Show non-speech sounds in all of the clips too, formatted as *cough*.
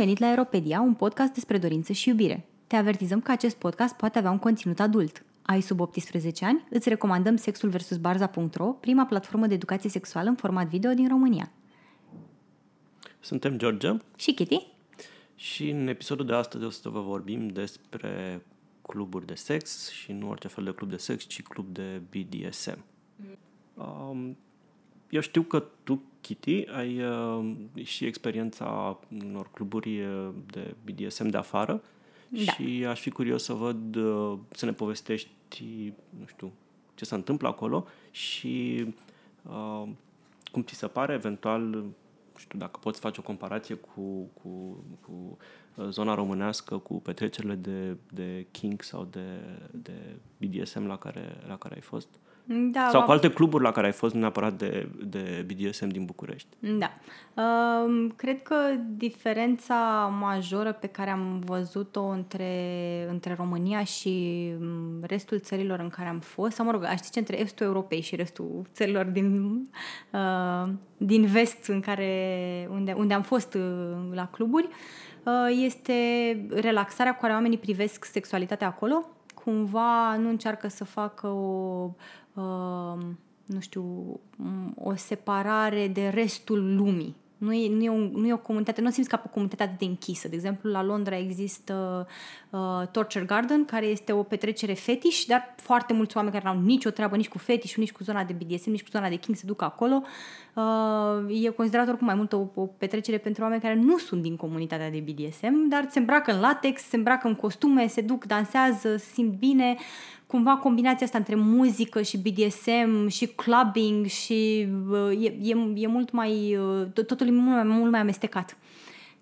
Bun venit la Aeropedia, un podcast despre dorință și iubire. Te avertizăm că acest podcast poate avea un conținut adult. Ai sub 18 ani? Îți recomandăm Sexul vs. Barza.ro, prima platformă de educație sexuală în format video din România. Suntem George Și Kitty? și în episodul de astăzi o să vă vorbim despre cluburi de sex și nu orice fel de club de sex, ci club de BDSM. Um, eu știu că tu, Kitty, ai uh, și experiența unor cluburi uh, de BDSM de afară Da. și aș fi curios să văd, uh, să ne povestești, nu știu, ce se întâmplă acolo și uh, cum ți se pare, eventual, nu știu, dacă poți face o comparație cu, cu, cu uh, zona românească, cu petrecerile de, de kink sau de, de BDSM la care, la care ai fost? Da, Sau am- cu alte cluburi la care ai fost, nu neapărat de, de BDSM din București. Da. Um, cred că diferența majoră pe care am văzut-o între, între România și mm, restul țărilor în care am fost, sau mă rog, aș zice între estul Europei și restul țărilor din, uh, din vest în care, unde, unde am fost uh, la cluburi, uh, este relaxarea cu care oamenii privesc sexualitatea acolo. Cumva nu încearcă să facă o... Uh, nu știu, m- o separare de restul lumii. Nu e, nu, e o, nu e o comunitate, nu o simți ca o comunitate atât de închisă. De exemplu, la Londra există uh, Torture Garden, care este o petrecere fetiș, dar foarte mulți oameni care nu au nicio treabă nici cu fetișul, nici cu zona de BDSM, nici cu zona de king se duc acolo. Uh, e considerat oricum mai mult o, o petrecere pentru oameni care nu sunt din comunitatea de BDSM, dar se îmbracă în latex, se îmbracă în costume, se duc, dansează, se simt bine cumva combinația asta între muzică și BDSM și clubbing și uh, e, e, e mult mai, uh, tot- totul e mult mai, mult mai amestecat.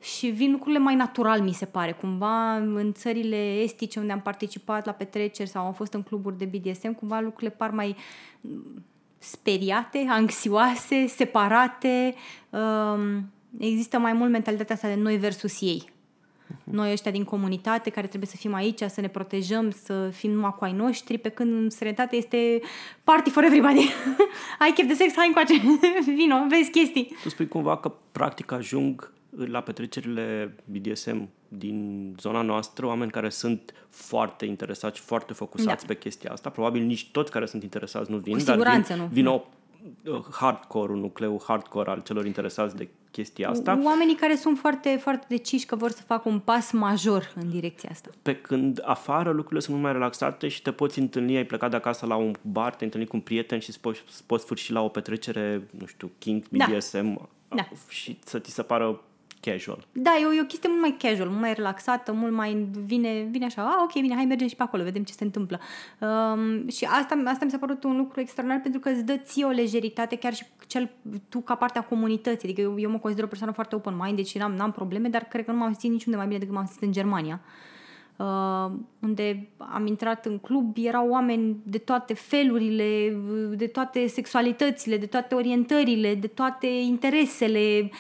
Și vin lucrurile mai natural, mi se pare. Cumva în țările estice unde am participat la petreceri sau am fost în cluburi de BDSM, cumva lucrurile par mai mm, speriate, anxioase, separate. Um, există mai mult mentalitatea asta de noi versus ei. Noi ăștia din comunitate care trebuie să fim aici, să ne protejăm, să fim numai cu ai noștri, pe când în străinătate este party for everybody. *laughs* ai chef de sex, hai încoace, *laughs* vino, vezi chestii. Tu spui cumva că practic ajung la petrecerile BDSM din zona noastră oameni care sunt foarte interesați și foarte focusați Da. pe chestia asta. Probabil nici toți care sunt interesați nu vin, Cu dar siguranță vin, nu. vin o uh, hardcore, un nucleu hardcore al celor interesați de chestia asta. Oamenii care sunt foarte, foarte deciși că vor să facă un pas major în direcția asta. Pe când afară lucrurile sunt mult mai relaxate și te poți întâlni, ai plecat de acasă la un bar, te întâlni cu un prieten și îți poți, îți poți sfârși la o petrecere, nu știu, King, Da. BDSM Da. și să ți se pară casual. Da, e o, e o chestie mult mai casual, mult mai relaxată, mult mai vine, vine așa, a, ok, bine, hai mergem și pe acolo, vedem ce se întâmplă. Um, și asta, asta mi s-a părut un lucru extraordinar pentru că îți dă ție o lejeritate, chiar și cel, tu ca parte a comunității. Adică eu, eu mă consider o persoană foarte open-minded și n-am, n-am probleme, dar cred că nu m-am simțit niciunde mai bine decât m-am simțit în Germania. Uh, unde am intrat în club, erau oameni de toate felurile, de toate sexualitățile, de toate orientările, de toate interesele, uh,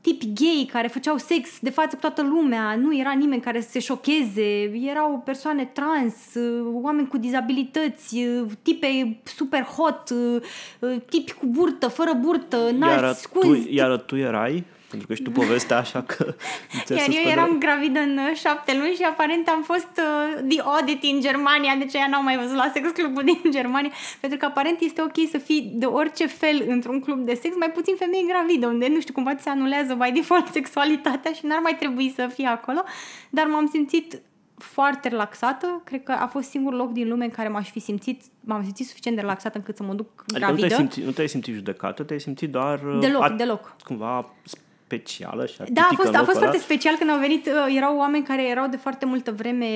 tipi gay care făceau sex de față cu toată lumea, nu era nimeni care să se șocheze, erau persoane trans, uh, oameni cu dizabilități, uh, tipe super hot, uh, uh, tipi cu burtă, fără burtă, Iar înalți, tu, scunzi, iar tu erai, pentru că știi tu povestea așa că... *laughs* ți-a Iar eu suspendat- eram gravidă în uh, șapte luni și aparent am fost uh, the audit în Germania, deci ea n-au mai văzut la sex clubul din *laughs* Germania, pentru că aparent este ok să fii de orice fel într-un club de sex, mai puțin femei gravidă, unde nu știu, cumva ți se anulează by *laughs* default sexualitatea și n-ar mai trebui să fie acolo, dar m-am simțit foarte relaxată, cred că a fost singurul loc din lume în care m-aș fi simțit, m-am simțit suficient de relaxată încât să mă duc Adică nu gravidă. te-ai, simțit, nu te-ai simțit judecată, te-ai simțit doar... uh, Deloc, deloc. Cumva specială și Da, a atipică fost, în a locul fost ăla. foarte special când au venit, uh, erau oameni care erau de foarte multă vreme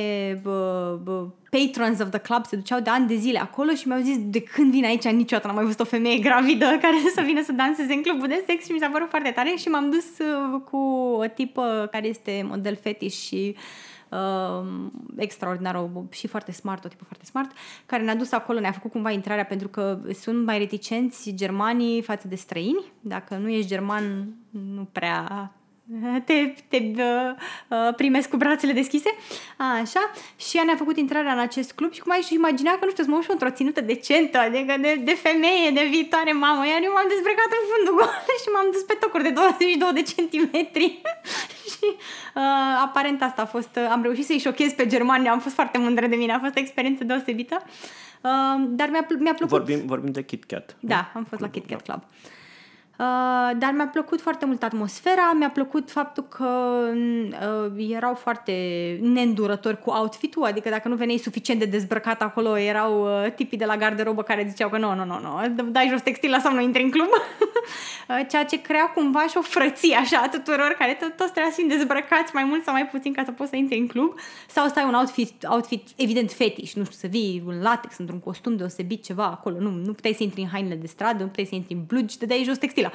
bă, bă, patrons of the club, se duceau de ani de zile acolo și mi-au zis de când vin aici niciodată n-am mai văzut o femeie gravidă *laughs* care să vină să danseze în clubul de sex și mi s-a părut foarte tare și m-am dus uh, cu o tipă care este model fetish și uh, extraordinar o, și foarte smart, o tipă foarte smart, care ne-a dus acolo, ne-a făcut cumva intrarea pentru că sunt mai reticenți germanii față de străini. Dacă nu ești german, nu prea te, te uh, uh, primesc cu brațele deschise. Așa. Și ea ne-a făcut intrarea în acest club și cum ai și imagina că, nu știu, să mă uit și într-o ținută decentă, adică de, de femeie, de viitoare mamă. Iar eu m-am dezbrăcat în fundul gol *laughs* și m-am dus pe tocuri de 22 de centimetri și uh, aparent asta a fost, uh, am reușit să-i șochez pe Germania, am fost foarte mândră de mine, a fost o experiență deosebită. Uh, dar mi-a, pl- mi-a plăcut. Vorbim, vorbim de KitKat. Da, am fost la KitKat Club. Uh, dar mi-a plăcut foarte mult atmosfera, mi-a plăcut faptul că uh, erau foarte neîndurători cu outfit-ul, adică dacă nu veneai suficient de dezbrăcat acolo, erau uh, tipii de la garderobă care ziceau că nu, nu, nu, nu, dai jos textil, sau nu intri în club. *laughs* Uh, ceea ce crea cumva și o frăție așa a tuturor care tot, toți trebuie să fim dezbrăcați mai mult sau mai puțin ca să poți să intri în club sau să ai un outfit, outfit evident fetish, nu știu, să vii în latex, într-un costum deosebit, ceva acolo, nu, nu puteai să intri în hainele de stradă, nu puteai să intri în blugi, te dai jos textila.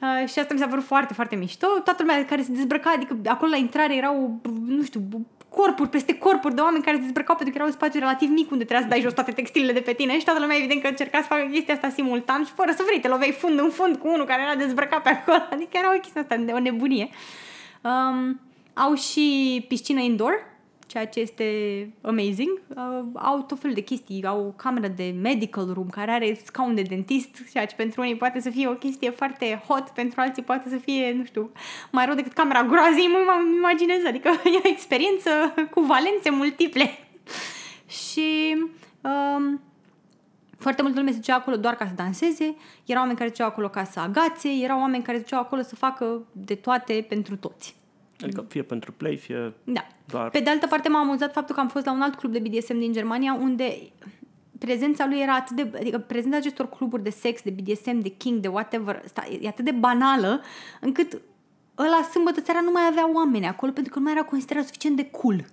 Uh, și asta mi s-a părut foarte, foarte mișto. Toată lumea care se dezbrăca, adică acolo la intrare erau, nu știu, corpuri peste corpuri de oameni care se dezbrăcau pentru că era un spațiu relativ mic unde trebuia să dai jos toate textilele de pe tine și toată lumea evident că încerca să facă chestia asta simultan și fără să vrei, te loveai fund în fund cu unul care era dezbrăcat pe acolo. Adică era o chestie asta de o nebunie. Um, au și piscină indoor, ceea ce este amazing. Uh, au tot felul de chestii, au o cameră de medical room care are scaun de dentist, ceea ce pentru unii poate să fie o chestie foarte hot, pentru alții poate să fie, nu știu, mai rău decât camera groazei, mă imaginez, adică *laughs* e o experiență cu valențe multiple. *laughs* Și um, foarte multă lume se ducea acolo doar ca să danseze, erau oameni care se duceau acolo ca să agațe, erau oameni care se duceau acolo să facă de toate pentru toți. Adică fie pentru play, fie Da. doar... Pe de altă parte m-a amuzat faptul că am fost la un alt club de BDSM din Germania unde prezența lui era atât de... Adică prezența acestor cluburi de sex, de BDSM, de king, de whatever, sta, e atât de banală încât ăla sâmbătă seara nu mai avea oameni acolo pentru că nu mai era considerat suficient de cool.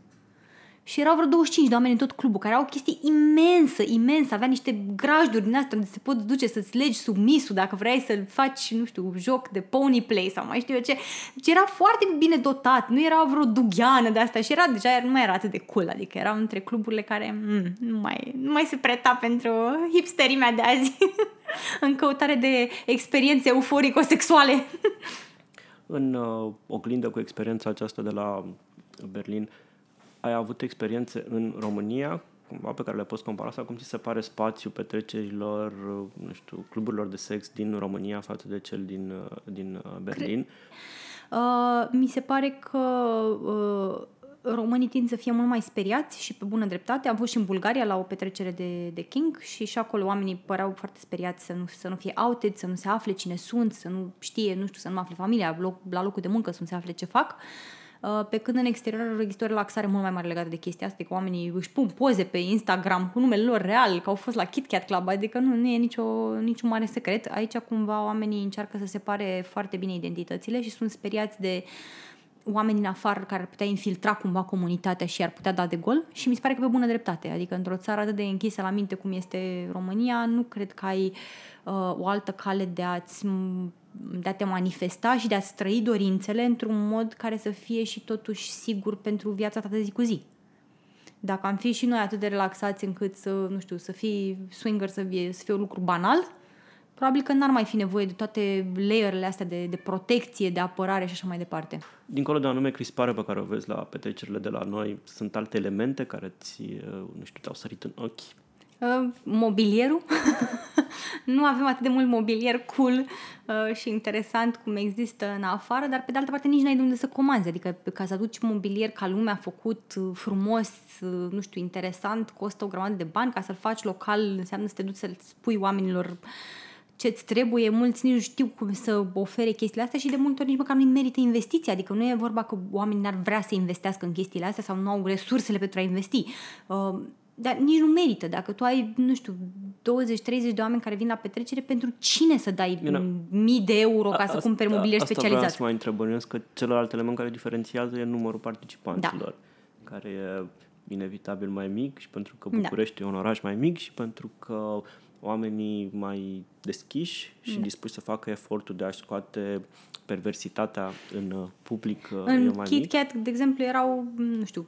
Și erau vreo 25 de oameni în tot clubul, care au o chestie imensă, imensă. Avea niște grajduri din astea unde se pot duce să-ți legi submisul dacă vrei să faci, nu știu, joc de pony play sau mai știu eu ce. Deci era foarte bine dotat, nu era vreo dugheană de asta și era deja nu mai era atât de cool. Adică erau între cluburile care mm, nu, mai, nu mai se preta pentru hipsterimea de azi *laughs* în căutare de experiențe euforico-sexuale. În uh, oglindă cu experiența aceasta de la Berlin, ai avut experiențe în România, cumva, pe care le poți compara sau cum ți se pare spațiul petrecerilor, uh, nu știu, cluburilor de sex din România față de cel din, uh, din uh, Berlin? Uh, mi se pare că uh, românii tind să fie mult mai speriați și pe bună dreptate. Am fost și în Bulgaria la o petrecere de, de King și și acolo oamenii păreau foarte speriați să nu, să nu fie outed, să nu se afle cine sunt, să nu știe, nu știu, să nu afle familia loc, la locul de muncă, să nu se afle ce fac. Uh, pe când în exterior există o relaxare mult mai mare legată de chestia asta, că oamenii își pun poze pe Instagram cu numele lor real, că au fost la KitKat Club, adică nu, nu e nicio, niciun mare secret. Aici cumva oamenii încearcă să separe foarte bine identitățile și sunt speriați de oameni din afară care ar putea infiltra cumva comunitatea și ar putea da de gol și mi se pare că pe bună dreptate. Adică într-o țară atât de închisă la minte cum este România, nu cred că ai uh, o altă cale de a-ți de a te manifesta și de a-ți trăi dorințele într-un mod care să fie și totuși sigur pentru viața ta de zi cu zi. Dacă am fi și noi atât de relaxați încât să, nu știu, să fii swinger, să fie, să fie un lucru banal, probabil că n-ar mai fi nevoie de toate layerele astea de, de protecție, de apărare și așa mai departe. Dincolo de anume crispare pe care o vezi la petrecerile de la noi, sunt alte elemente care ți, nu știu, te-au sărit în ochi Uh, mobilierul. *laughs* nu avem atât de mult mobilier cool uh, și interesant cum există în afară, dar pe de altă parte nici n-ai de unde să comanzi. Adică ca să aduci mobilier ca lumea făcut uh, frumos, uh, nu știu, interesant, costă o grămadă de bani. Ca să-l faci local înseamnă să te duci să-l spui oamenilor ce-ți trebuie, mulți nici nu știu cum să ofere chestiile astea și de multe ori nici măcar nu merită investiția, adică nu e vorba că oamenii n-ar vrea să investească în chestiile astea sau nu au resursele pentru a investi. Uh, dar nici nu merită. Dacă tu ai, nu știu, 20-30 de oameni care vin la petrecere, pentru cine să dai Bine. mii de euro ca să cumperi mobilier asta specializat? Asta vreau să mai întreb, că celălalt element care diferențiază e numărul participanților, da. care e inevitabil mai mic și pentru că da. București da. e un oraș mai mic și pentru că oamenii mai deschiși și da. dispuși să facă efortul de a scoate perversitatea în public în e mai KitKat, de exemplu, erau, nu știu,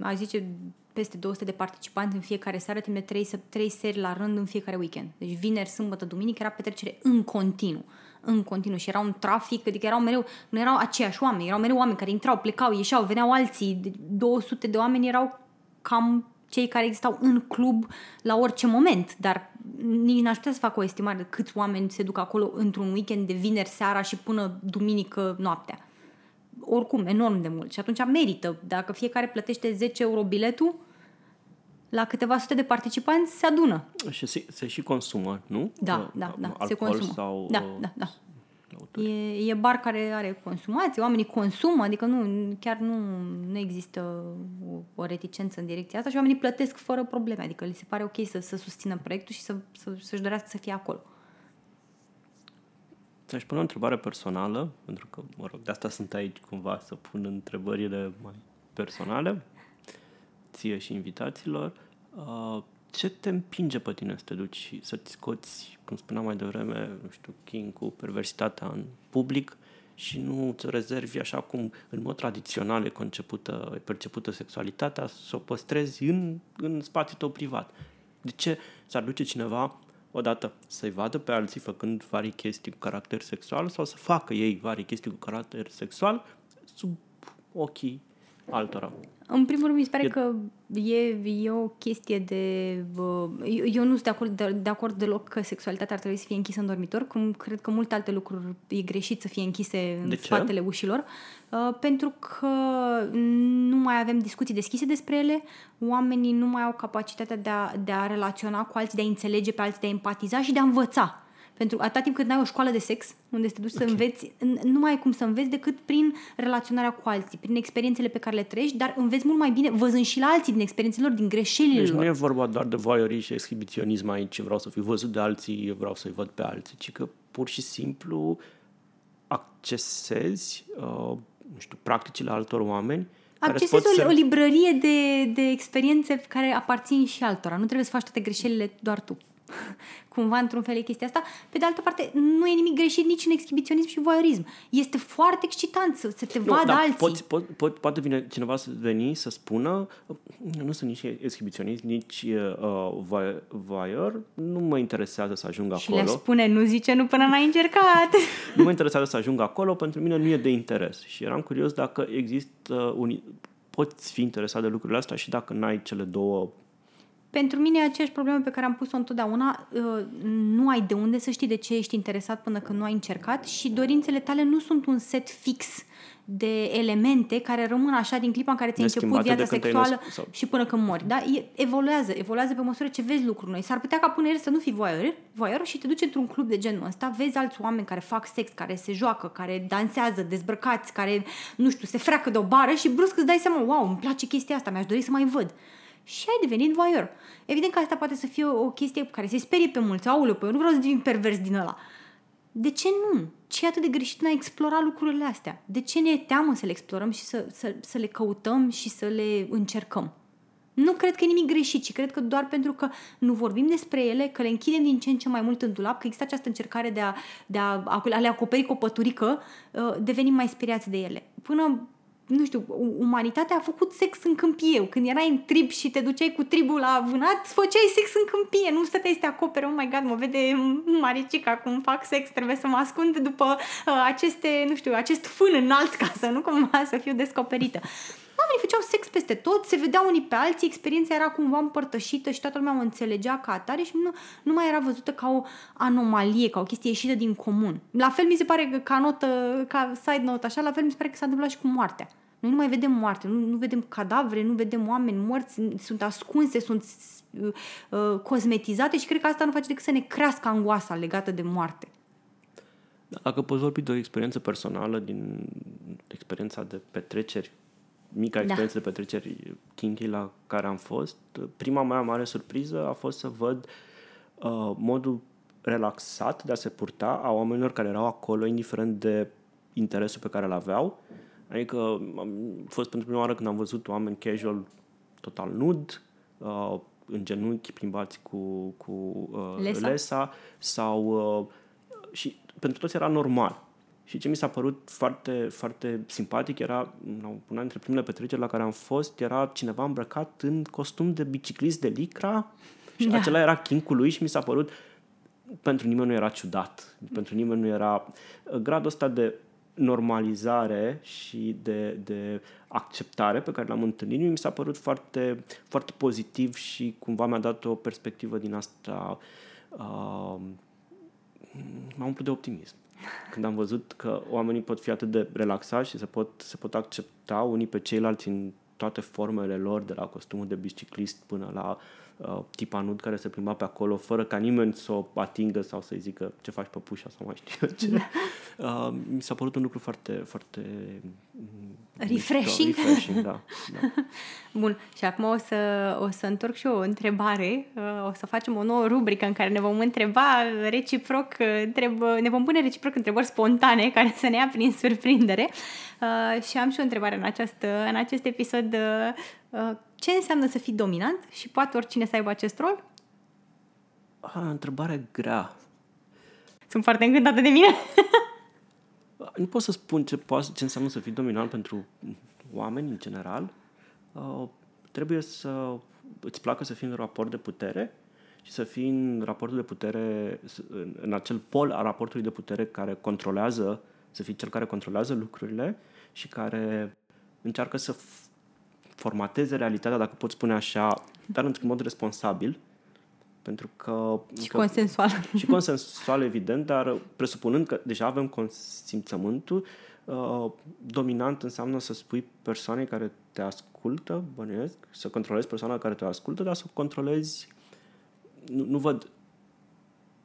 aș zice peste 200 de participanți în fiecare seară, timp de 3, 3 seri la rând în fiecare weekend. Deci vineri, sâmbătă, duminică era petrecere în continuu. În continuu și era un trafic, adică erau mereu, nu erau aceiași oameni, erau mereu oameni care intrau, plecau, ieșeau, veneau alții, 200 de oameni erau cam cei care existau în club la orice moment, dar nici n-aș putea să fac o estimare de câți oameni se duc acolo într-un weekend de vineri seara și până duminică noaptea oricum enorm de mult și atunci merită. Dacă fiecare plătește 10 euro biletul, la câteva sute de participanți se adună. Și se, se și consumă, nu? Da, da, da, Alcool se consumă. Sau, da, uh, da, da. băuturi. E, e bar care are consumație, oamenii consumă, adică nu, chiar nu, nu există o, o reticență în direcția asta și oamenii plătesc fără probleme, adică li se pare ok să, să susțină proiectul și să, să, să-și dorească să fie acolo. Ți-aș pune o întrebare personală, pentru că, mă rog, de asta sunt aici cumva să pun întrebările mai personale, ție și invitaților. Uh, ce te împinge pe tine să te duci și să-ți scoți, cum spuneam mai devreme, nu știu, king cu perversitatea în public și nu ți rezervi așa cum în mod tradițional e concepută, e percepută sexualitatea, să o păstrezi în, în spațiul tău privat. De ce s-ar duce cineva odată să-i vadă pe alții făcând vari chestii cu caracter sexual sau să facă ei vari chestii cu caracter sexual sub ochii altora. În primul rând, mi se pare E- că e, e o chestie de... bă, Eu, eu nu sunt de acord, de, de acord deloc că sexualitatea ar trebui să fie închisă în dormitor, cum cred că multe alte lucruri e greșit să fie închise în De ce? spatele ușilor, uh, pentru că nu mai avem discuții deschise despre ele, oamenii nu mai au capacitatea de a, de a relaționa cu alții, de a înțelege pe alții, de a empatiza și de a învăța. Pentru atâta timp cât n-ai o școală de sex, unde să te duci să înveți, n- nu mai ai cum să înveți decât prin relaționarea cu alții, prin experiențele pe care le trăiești, dar înveți mult mai bine văzând și la alții din experiențele lor, din greșelile Deci lor. nu e vorba doar de voyeurism și exhibiționism aici, vreau să fiu văzut de alții, eu vreau să-i văd pe alții, ci că pur și simplu accesezi, uh, nu știu, practicile altor oameni care îți Accesezi pot o, o servi- librărie de, de experiențe care aparțin și altora. Nu trebuie să faci toate greșelile doar tu. *laughs* Cumva, într-un fel, e chestia asta. Pe de altă parte, nu e nimic greșit nici în exhibiționism și voyeurism. Este foarte excitant să, să te Nu, vadă dar alții. Poți, pot, pot, poate vine cineva să veni să spună "Eu nu sunt nici exhibiționist, nici uh, voy- voyeur, nu mă interesează să ajung și le acolo. spune, nu zice nu până n-ai încercat. *laughs* Nu mă interesează să ajung acolo, pentru mine nu e de interes. Și eram curios dacă există uni... poți fi interesat de lucrurile astea și dacă n-ai cele două Pentru mine e aceeași problemă pe care am pus-o întotdeauna. Uh, Nu ai de unde să știi de ce ești interesat până când nu ai încercat și dorințele tale nu sunt un set fix de elemente care rămân așa din clipa în care ți-ai început Neschimbate viața de când te-ai sexuală născut sau- și până când mori. Da? E, evoluează, evoluează pe măsură ce vezi lucruri noi. S-ar putea ca până ieri să nu fii voyeur, voyeur și te duci într-un club de genul ăsta, vezi alți oameni care fac sex, care se joacă, care dansează, dezbrăcați, care, nu știu, se freacă de o bară și brusc îți dai seama, wow, îmi place chestia asta, mi-aș dori să mai văd. Și ai devenit voyeur. Evident că asta poate să fie o chestie care se sperie pe mulți. Aoleu, păi eu nu vreau să devin pervers din ăla. De ce nu? Ce e atât de greșit în a explora lucrurile astea? De ce ne e teamă să le explorăm și să, să, să le căutăm și să le încercăm? Nu cred că e nimic greșit, ci cred că doar pentru că nu vorbim despre ele, că le închidem din ce în ce mai mult în dulap, că există această încercare de a, de a, a le acoperi cu o păturică, uh, devenim mai speriați de ele. Până nu știu, umanitatea a făcut sex în câmpie. Când erai în trib și te duceai cu tribul la vânat, făceai sex în câmpie. Nu stăteai să te acopere, oh my god, mă vede Maricica cum fac sex, trebuie să mă ascund după uh, aceste, nu știu, acest fân înalt ca să nu cumva să fiu descoperită. Oamenii făceau sex peste tot, se vedeau unii pe alții, experiența era cumva împărtășită și toată lumea o înțelegea ca atare și nu, nu mai era văzută ca o anomalie, ca o chestie ieșită din comun. La fel mi se pare că ca notă, ca side note așa, la fel mi se pare că s-a întâmplat și cu moartea. Noi nu mai vedem moarte, nu, nu vedem cadavre, nu vedem oameni morți, sunt ascunse, sunt uh, uh, cosmetizate și cred că asta nu face decât să ne crească angoasa legată de moarte. Dacă poți vorbi de o experiență personală din experiența de petreceri, mica experiență de petreceri kinky la care am fost, prima mea mare surpriză a fost să văd uh, modul relaxat de a se purta a oamenilor care erau acolo, indiferent de interesul pe care îl aveau. Adică am fost pentru prima oară când am văzut oameni casual total nud, uh, în genunchi plimbați cu, cu uh, Lesa. lesa sau uh, și pentru toți era normal. Și ce mi s-a părut foarte, foarte simpatic era, una dintre primele petreceri la care am fost, era cineva îmbrăcat în costum de biciclist de licra și Da. da. acela era chincul lui și mi s-a părut, pentru nimeni nu era ciudat, pentru nimeni nu era gradul ăsta de normalizare și de, de acceptare pe care l-am întâlnit, mi s-a părut foarte, foarte pozitiv și cumva mi-a dat o perspectivă din asta uh, m-a umplut de optimism. când am văzut că oamenii pot fi atât de relaxați și se pot, se pot accepta unii pe ceilalți în toate formele lor, de la costumul de biciclist până la uh, tipa nud care se plimba pe acolo, fără ca nimeni să o atingă sau să-i zică ce faci pușa sau mai știu eu ce. Uh, mi s-a părut un lucru foarte, foarte Refreshing. Mișto, refreshing, da, da. *laughs* Bun, și acum o să, o să întorc și eu o întrebare. Uh, o să facem o nouă rubrică în care ne vom întreba reciproc, întreb, ne vom pune reciproc întrebări spontane care să ne ia prin surprindere. Uh, și am și o întrebare în, această, în acest episod. Uh, ce înseamnă să fii dominant și poate oricine să aibă acest rol? Ah, întrebare grea. Sunt foarte încântată de mine. *laughs* nu pot să spun ce, poate, ce înseamnă să fii dominant pentru oameni în general. Uh, trebuie să îți placă să fii în raport de putere și să fii în raportul de putere, în, în acel pol a raportului de putere care controlează, să fii cel care controlează lucrurile și care încearcă să formateze realitatea, dacă pot spune așa, dar într-un mod responsabil pentru că... Și că, consensual. *laughs* Și consensual, evident, dar presupunând că deja avem consimțământul, uh, dominant înseamnă să spui persoanei care te ascultă, bănuiesc, să controlezi persoana care te ascultă, dar să controlezi... Nu, nu văd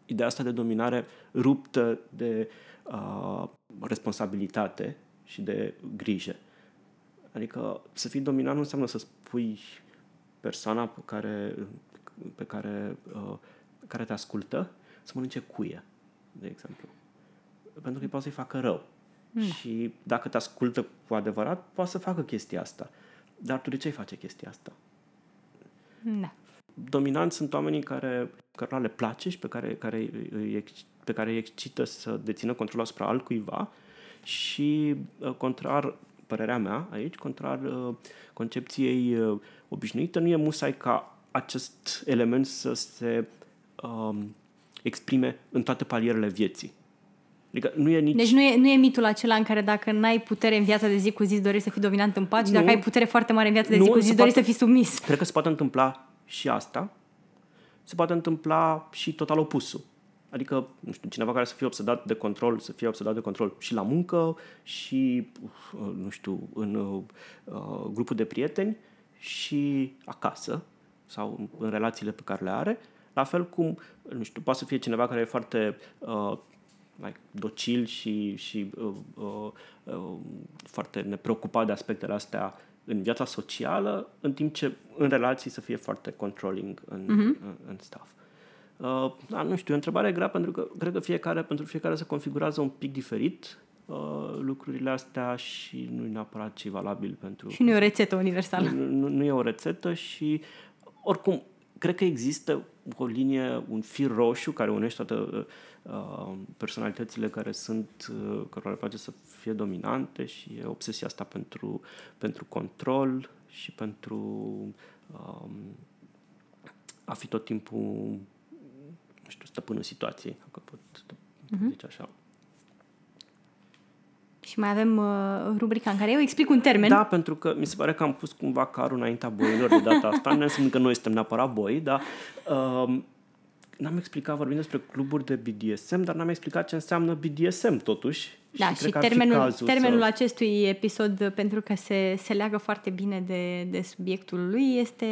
ideea asta de dominare ruptă de uh, responsabilitate și de grijă. Adică să fii dominant nu înseamnă să spui persoana pe care, pe care, uh, care te ascultă să mănânce cuie, de exemplu. Pentru că poate să-i facă rău. Mm. Și dacă te ascultă cu adevărat, poate să facă chestia asta. Dar tu de ce îi face chestia asta? Da. Dominanți sunt oamenii care, care le place și pe care, care, pe care îi excită să dețină controlul asupra altcuiva și, uh, contrar, părerea mea aici, contrar uh, concepției uh, obișnuite, nu e musai ca acest element să se um, exprime în toate palierele vieții. Adică nu e nici... Deci nu e, nu e mitul acela în care dacă n-ai putere în viața de zi cu zi, dorești să fii dominant în pace, și dacă ai putere foarte mare în viața de zi cu zi, dorești poate, să fii submis. Cred că se poate întâmpla și asta. Se poate întâmpla și total opusul. Adică, nu știu, cineva care să fie obsedat de control, să fie obsedat de control și la muncă, și, uh, nu știu, în uh, grupul de prieteni și acasă sau în relațiile pe care le are, la fel cum, nu știu, poate să fie cineva care e foarte uh, like, docil și, și uh, uh, uh, foarte nepreocupat de aspectele astea în viața socială, în timp ce în relații să fie foarte controlling în, uh-huh. în, în stuff. Uh, da, nu știu, e o întrebare grea pentru că cred că fiecare, pentru fiecare se configurează un pic diferit uh, lucrurile astea și nu e neapărat ce valabil pentru... Și nu e o rețetă universală. Nu, nu, nu e o rețetă și oricum, cred că există o linie, un fir roșu care unește toate uh, personalitățile care sunt, uh, care le place să fie dominante și e obsesia asta pentru, pentru control și pentru uh, a fi tot timpul, nu știu, stăpânul situației, dacă pot uh-huh. zice așa. Și mai avem uh, rubrica în care eu explic un termen. Da, pentru că mi se pare că am pus cumva carul înaintea boilor de data asta. Nu înseamnă că noi suntem neapărat boi, dar uh, n-am explicat, vorbim despre cluburi de BDSM, dar n-am explicat ce înseamnă BDSM totuși. Da, și, și termenul, termenul să... acestui episod, pentru că se, se leagă foarte bine de, de subiectul lui, este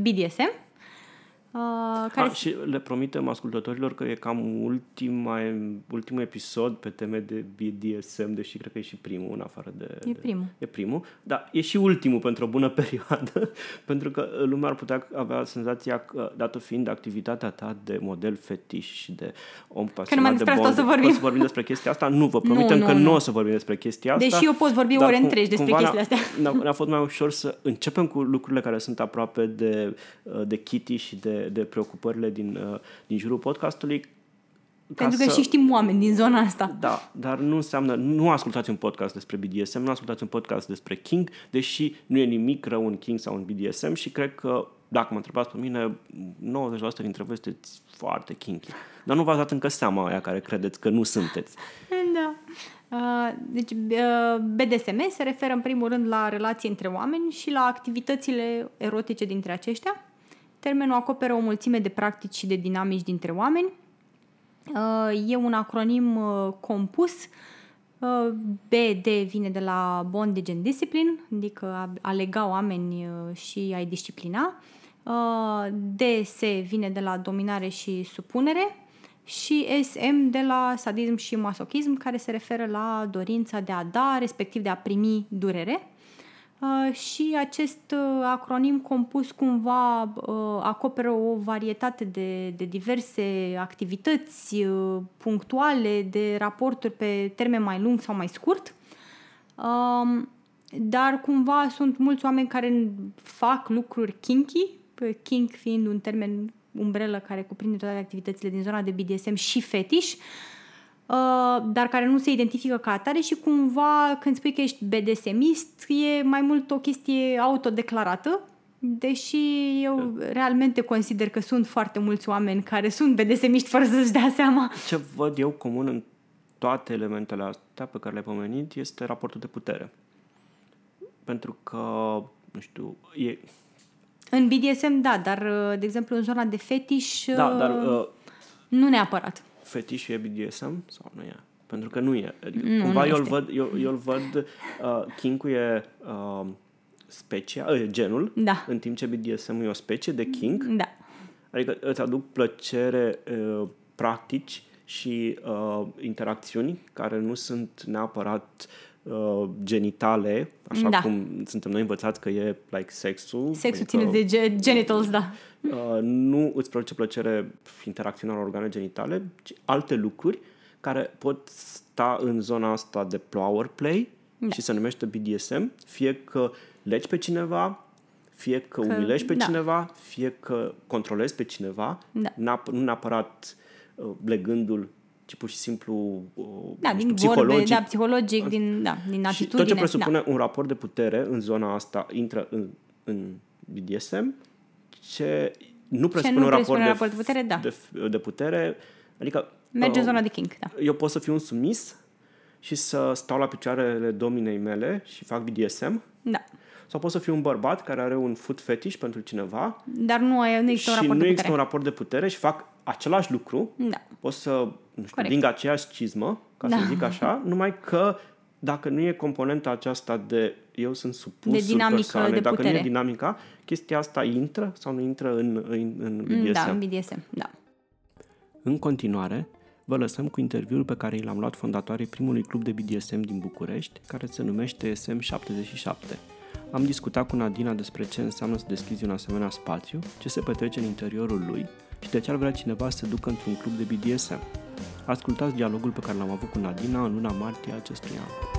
BDSM. Uh, care... A, și le promitem ascultătorilor că e cam ultima, ultimul episod pe teme de BDSM, deși cred că e și primul, în afară de... E primul. De, e primul, dar e și ultimul pentru o bună *laughs* perioadă, pentru că lumea ar putea avea senzația că, dată fiind activitatea ta de model fetiș și de om pasionat de bond, să vorbim. o să vorbim despre chestia asta. Nu, vă promitem nu, nu, că nu. nu o să vorbim despre chestia asta. Deși eu pot vorbi ore întregi despre chestiile astea. Ne-a, ne-a fost mai ușor să începem cu lucrurile care sunt aproape de, de Kitty și de de, preocupările din, uh, din jurul podcastului. Pentru că să... și știm oameni din zona asta. Da, dar nu înseamnă, nu ascultați un podcast despre BDSM, nu ascultați un podcast despre King, deși nu e nimic rău un King sau un BDSM și cred că, dacă mă întrebați pe mine, 90% dintre voi sunteți foarte kinky. Dar nu v-ați dat încă seama aia care credeți că nu sunteți. *laughs* Da. Uh, deci uh, BDSM se referă în primul rând la relații între oameni și la activitățile erotice dintre aceștia Termenul acoperă o mulțime de practici și de dinamici dintre oameni. Uh, e un acronim uh, compus. Uh, BD vine de la Bondage and Discipline, adică a, a lega oameni uh, și a-i disciplina. Uh, DS vine de la dominare și supunere și SM de la sadism și masochism, care se referă la dorința de a da, respectiv de a primi durere. Uh, și acest uh, acronim compus cumva uh, acoperă o varietate de, de diverse activități uh, punctuale, de raporturi pe termen mai lung sau mai scurt. Um, dar cumva sunt mulți oameni care fac lucruri kinky, kink fiind un termen umbrelă care cuprinde toate activitățile din zona de BDSM și fetiș, uh, dar care nu se identifică ca atare și cumva când spui că ești BDSMist e mai mult o chestie autodeclarată, deși eu realmente consider că sunt foarte mulți oameni care sunt BDSMiști fără să-și dea seama. Ce văd eu comun în toate elementele astea pe care le-ai pomenit este raportul de putere. Pentru că, nu știu, e, În BDSM, da, dar, de exemplu, în zona de fetiș, da, dar uh, nu neapărat. Fetișul e BDSM sau nu e? Pentru că nu e. Adică, Nu, cumva nu eu îl este. văd, eu, eu îl văd uh, kink e uh, specia, uh, genul, Da. în timp ce BDSM e o specie de kink. Da. Adică îți aduc plăcere, uh, practici și uh, interacțiuni care nu sunt neapărat uh, genitale, așa Da. cum suntem noi învățați că e like sexul. Sexul adică, ține de ge- genitals, da. uh, nu îți produce plăcere interacțiunea la organe genitale, ci alte lucruri care pot sta în zona asta de power play Da. și se numește BDSM, fie că legi pe cineva, fie că, Că- umilești pe da. cineva, fie că controlezi pe cineva, Da. N-ap- nu neapărat uh, legându-l, ci pur și simplu uh, Da, nu din știu, vorbe, psihologic. da, psihologic, din, da, din și atitudine. tot ce presupune da. un raport de putere în zona asta intră în, în BDSM, ce nu presupune nu un raport, presupune de, raport de putere, da. de, de putere, adică Merge în uh, zona de kink, da. eu pot să fiu un sumis și să stau la picioarele dominei mele și fac BDSM, Da. sau pot să fiu un bărbat care are un foot fetish pentru cineva Dar nu, ai- nu există un și raport nu de există putere. un raport de putere și fac același lucru, Da. pot să, nu știu, Corect. ling aceeași cizmă, ca Da. să zic așa, *laughs* numai că dacă nu e componenta aceasta de eu sunt supus De dinamică persoane, de dacă nu putere. e dinamica, chestia asta intră sau nu intră în, în, în BDSM. Da, în BDSM, da. În continuare, vă lăsăm cu interviul pe care l-am luat fondatorii primului club de BDSM din București, care se numește SM77. Am discutat cu Nadina despre ce înseamnă să deschizi un asemenea spațiu, ce se petrece în interiorul lui și de ce ar vrea cineva să se ducă într-un club de BDSM. Ascultați dialogul pe care l-am avut cu Nadina în luna martie a acestui an.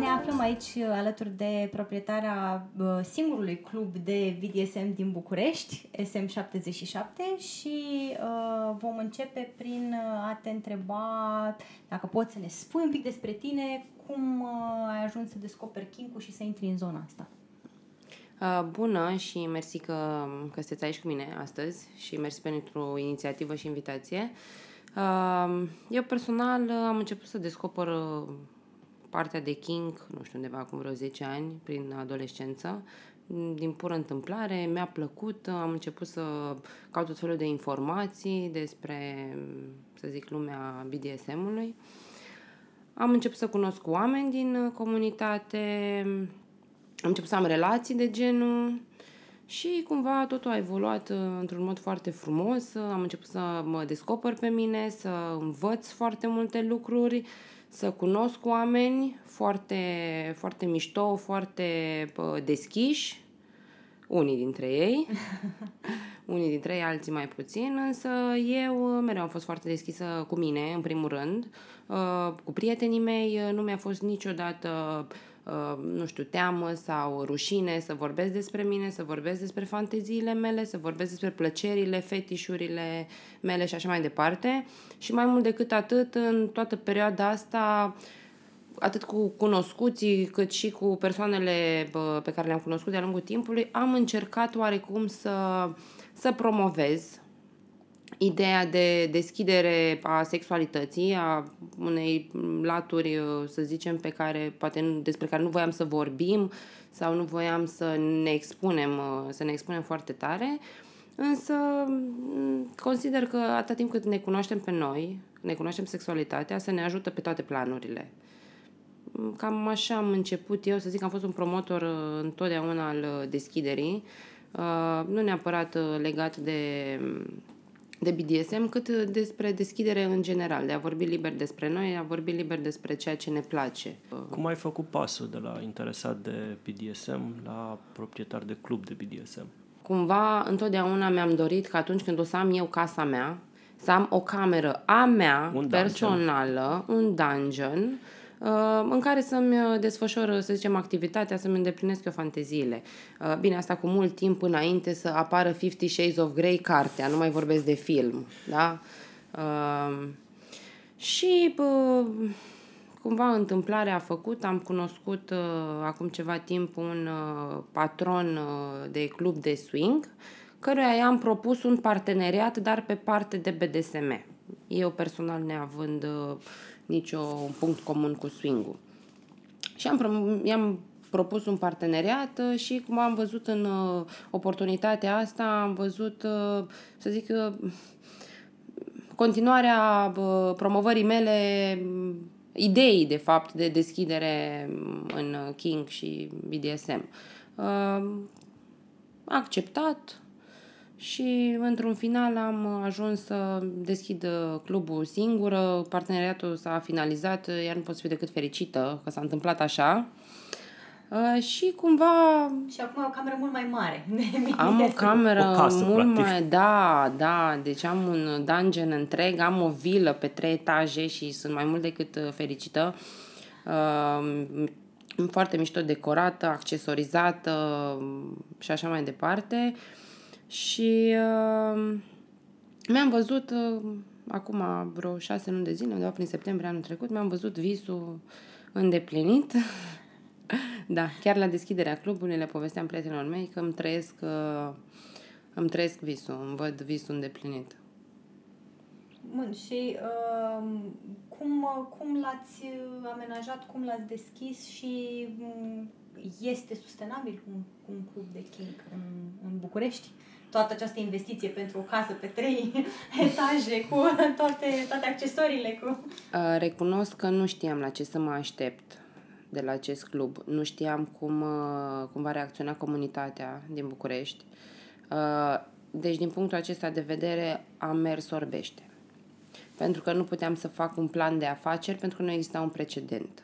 Ne aflăm aici uh, alături de proprietarea uh, singurului club de BDSM din București, SM77 și uh, vom începe prin uh, a te întreba dacă poți să ne spui un pic despre tine, cum uh, ai ajuns să descoperi kink și să intri în zona asta. Uh, Bună și mersi că, că sunteți aici cu mine astăzi și mersi pentru inițiativă și invitație. Uh, Eu personal uh, am început să descoper uh, partea de King, nu știu, undeva acum vreo 10 ani, prin adolescență. Din pură întâmplare, mi-a plăcut, uh, am început să caut tot felul de informații despre, să zic, lumea BDSM-ului. Am început să cunosc oameni din uh, comunitate, am început să am relații de genul și cumva totul a evoluat uh, într-un mod foarte frumos. Uh, Am început să mă descoper pe mine, să învăț foarte multe lucruri, să cunosc oameni foarte, foarte mișto, foarte uh, deschiși, unii dintre ei. *laughs* Unii dintre ei, alții mai puțin, însă eu uh, mereu am fost foarte deschisă cu mine, în primul rând. Uh, Cu prietenii mei uh, nu mi-a fost niciodată, uh, nu știu, teamă sau rușine să vorbesc despre mine, să vorbesc despre fanteziile mele, să vorbesc despre plăcerile, fetișurile mele și așa mai departe. Și mai mult decât atât, în toată perioada asta, atât cu cunoscuții, cât și cu persoanele bă, pe care le-am cunoscut de-a lungul timpului, am încercat oarecum să, să promovez ideea de deschidere a sexualității, a unei laturi, uh, să zicem, pe care poate nu, despre care nu voiam să vorbim sau nu voiam să ne expunem, uh, să ne expunem foarte tare. Însă mm, consider că atât timp cât ne cunoaștem pe noi, ne cunoaștem sexualitatea, să ne ajută pe toate planurile. Mm, cam așa am început eu, să zic că am fost un promotor uh, întotdeauna al deschiderii, nu neapărat legat de de BDSM, cât despre deschidere în general, de a vorbi liber despre noi, a vorbi liber despre ceea ce ne place. Cum ai făcut pasul de la interesat de BDSM la proprietar de club de BDSM? Cumva, întotdeauna mi-am dorit că atunci când o să am eu casa mea, să am o cameră a mea, un personală, un dungeon, Uh, în care să-mi uh, desfășor, să zicem, activitatea, să-mi îndeplinesc eu fanteziile. Uh, bine, asta cu mult timp înainte să apară Fifty Shades of Grey, cartea, nu mai vorbesc de film, da? Și cumva întâmplarea a făcut, am cunoscut acum ceva timp un patron de club de swing, căruia i-am propus un parteneriat, dar pe parte de BDSM. Eu personal neavând uh, niciun punct comun cu swing-ul. Și am, i-am propus un parteneriat uh, și cum am văzut în uh, oportunitatea asta, am văzut, uh, să zic, uh, continuarea uh, promovării mele, uh, ideii, de fapt, de deschidere în King și BDSM. Uh, acceptat, și într-un final am ajuns să deschid clubul singură, parteneriatul s-a finalizat, iar nu pot să fiu decât fericită că s-a întâmplat așa. Uh, și cumva... Și acum ai o cameră mult mai mare. Am o cameră o casă, mult practic. mai... Da, da. Deci am un dungeon întreg, am o vilă pe trei etaje și sunt mai mult decât uh, fericită. Uh, foarte mișto decorată, accesorizată și așa mai departe. Uh, și uh, mi-am văzut, uh, acum vreo șase luni de zile, undeva prin septembrie anul trecut, mi-am văzut visul îndeplinit. *laughs* da, chiar la deschiderea clubului le povesteam prietenilor mei că îmi trăiesc, uh, îmi trăiesc visul, îmi văd visul îndeplinit. Bun, și uh, cum, cum l-ați amenajat, cum l-ați deschis și um, este sustenabil un, un club de king în, în București? Toată această investiție pentru o casă pe trei *laughs* etaje cu toate, toate accesoriile. Cu... Recunosc că nu știam la ce să mă aștept de la acest club. Nu știam cum, cum va reacționa comunitatea din București. Deci, din punctul acesta de vedere, am mers orbește. Pentru că nu puteam să fac un plan de afaceri, pentru că nu exista un precedent.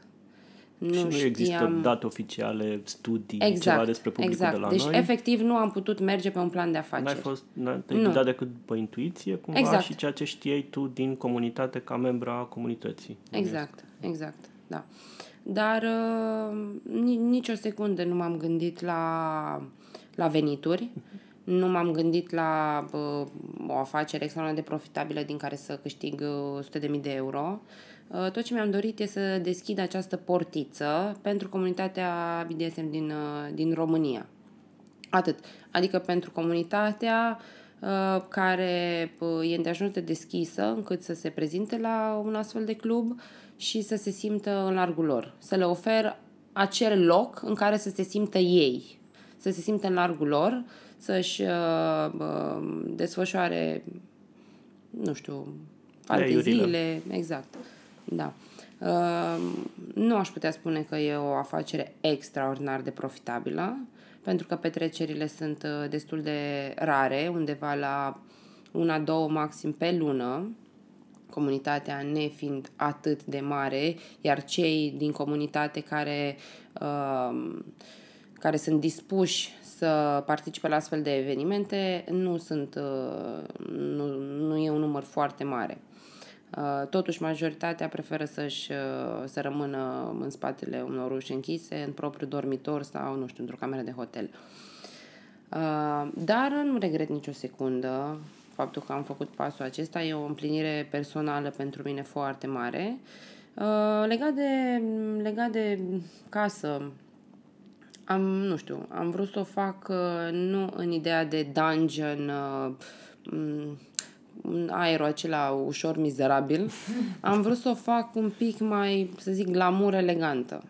Nu și nu știam... există date oficiale, studii, exact, ceva despre publicul exact. de la deci, noi. Deci, efectiv, nu am putut merge pe un plan de afaceri. N-ai fost, n-ai dat decât pe intuiție, cumva, exact. și ceea ce știai tu din comunitate ca membra a comunității. Exact, exact, da. Dar uh, nici o secundă nu m-am gândit la, la venituri, *laughs* nu m-am gândit la uh, o afacere extraordinar de profitabilă din care să câștig uh, 100.000 de euro. Uh, Uh, tot ce mi-am dorit este să deschid această portiță pentru comunitatea BDSM din, uh, din România. Atât. Adică pentru comunitatea uh, care e îndeajuns de deschisă încât să se prezinte la un astfel de club și să se simtă în largul lor. Să le ofer acel loc în care să se simtă ei, să se simtă în largul lor, să-și uh, uh, desfășoare, nu știu, alte zile, exact. Da. Uh, nu aș putea spune că e o afacere extraordinar de profitabilă, pentru că petrecerile sunt uh, destul de rare, undeva la una, două maxim pe lună, comunitatea nefiind atât de mare, iar cei din comunitate care, uh, care sunt dispuși să participe la astfel de evenimente nu sunt uh, nu, nu e un număr foarte mare. Uh, totuși, majoritatea preferă să-și, uh, să rămână în spatele unor uși închise, în propriul dormitor sau, nu știu, într-o cameră de hotel. Uh, dar nu regret nicio secundă faptul că am făcut pasul acesta. E o împlinire personală pentru mine foarte mare. Legat de, legat de casă, am, nu știu, am vrut să o fac nu în ideea de dungeon, un aerul acela ușor mizerabil, am vrut să o fac un pic mai, să zic, glamour elegantă.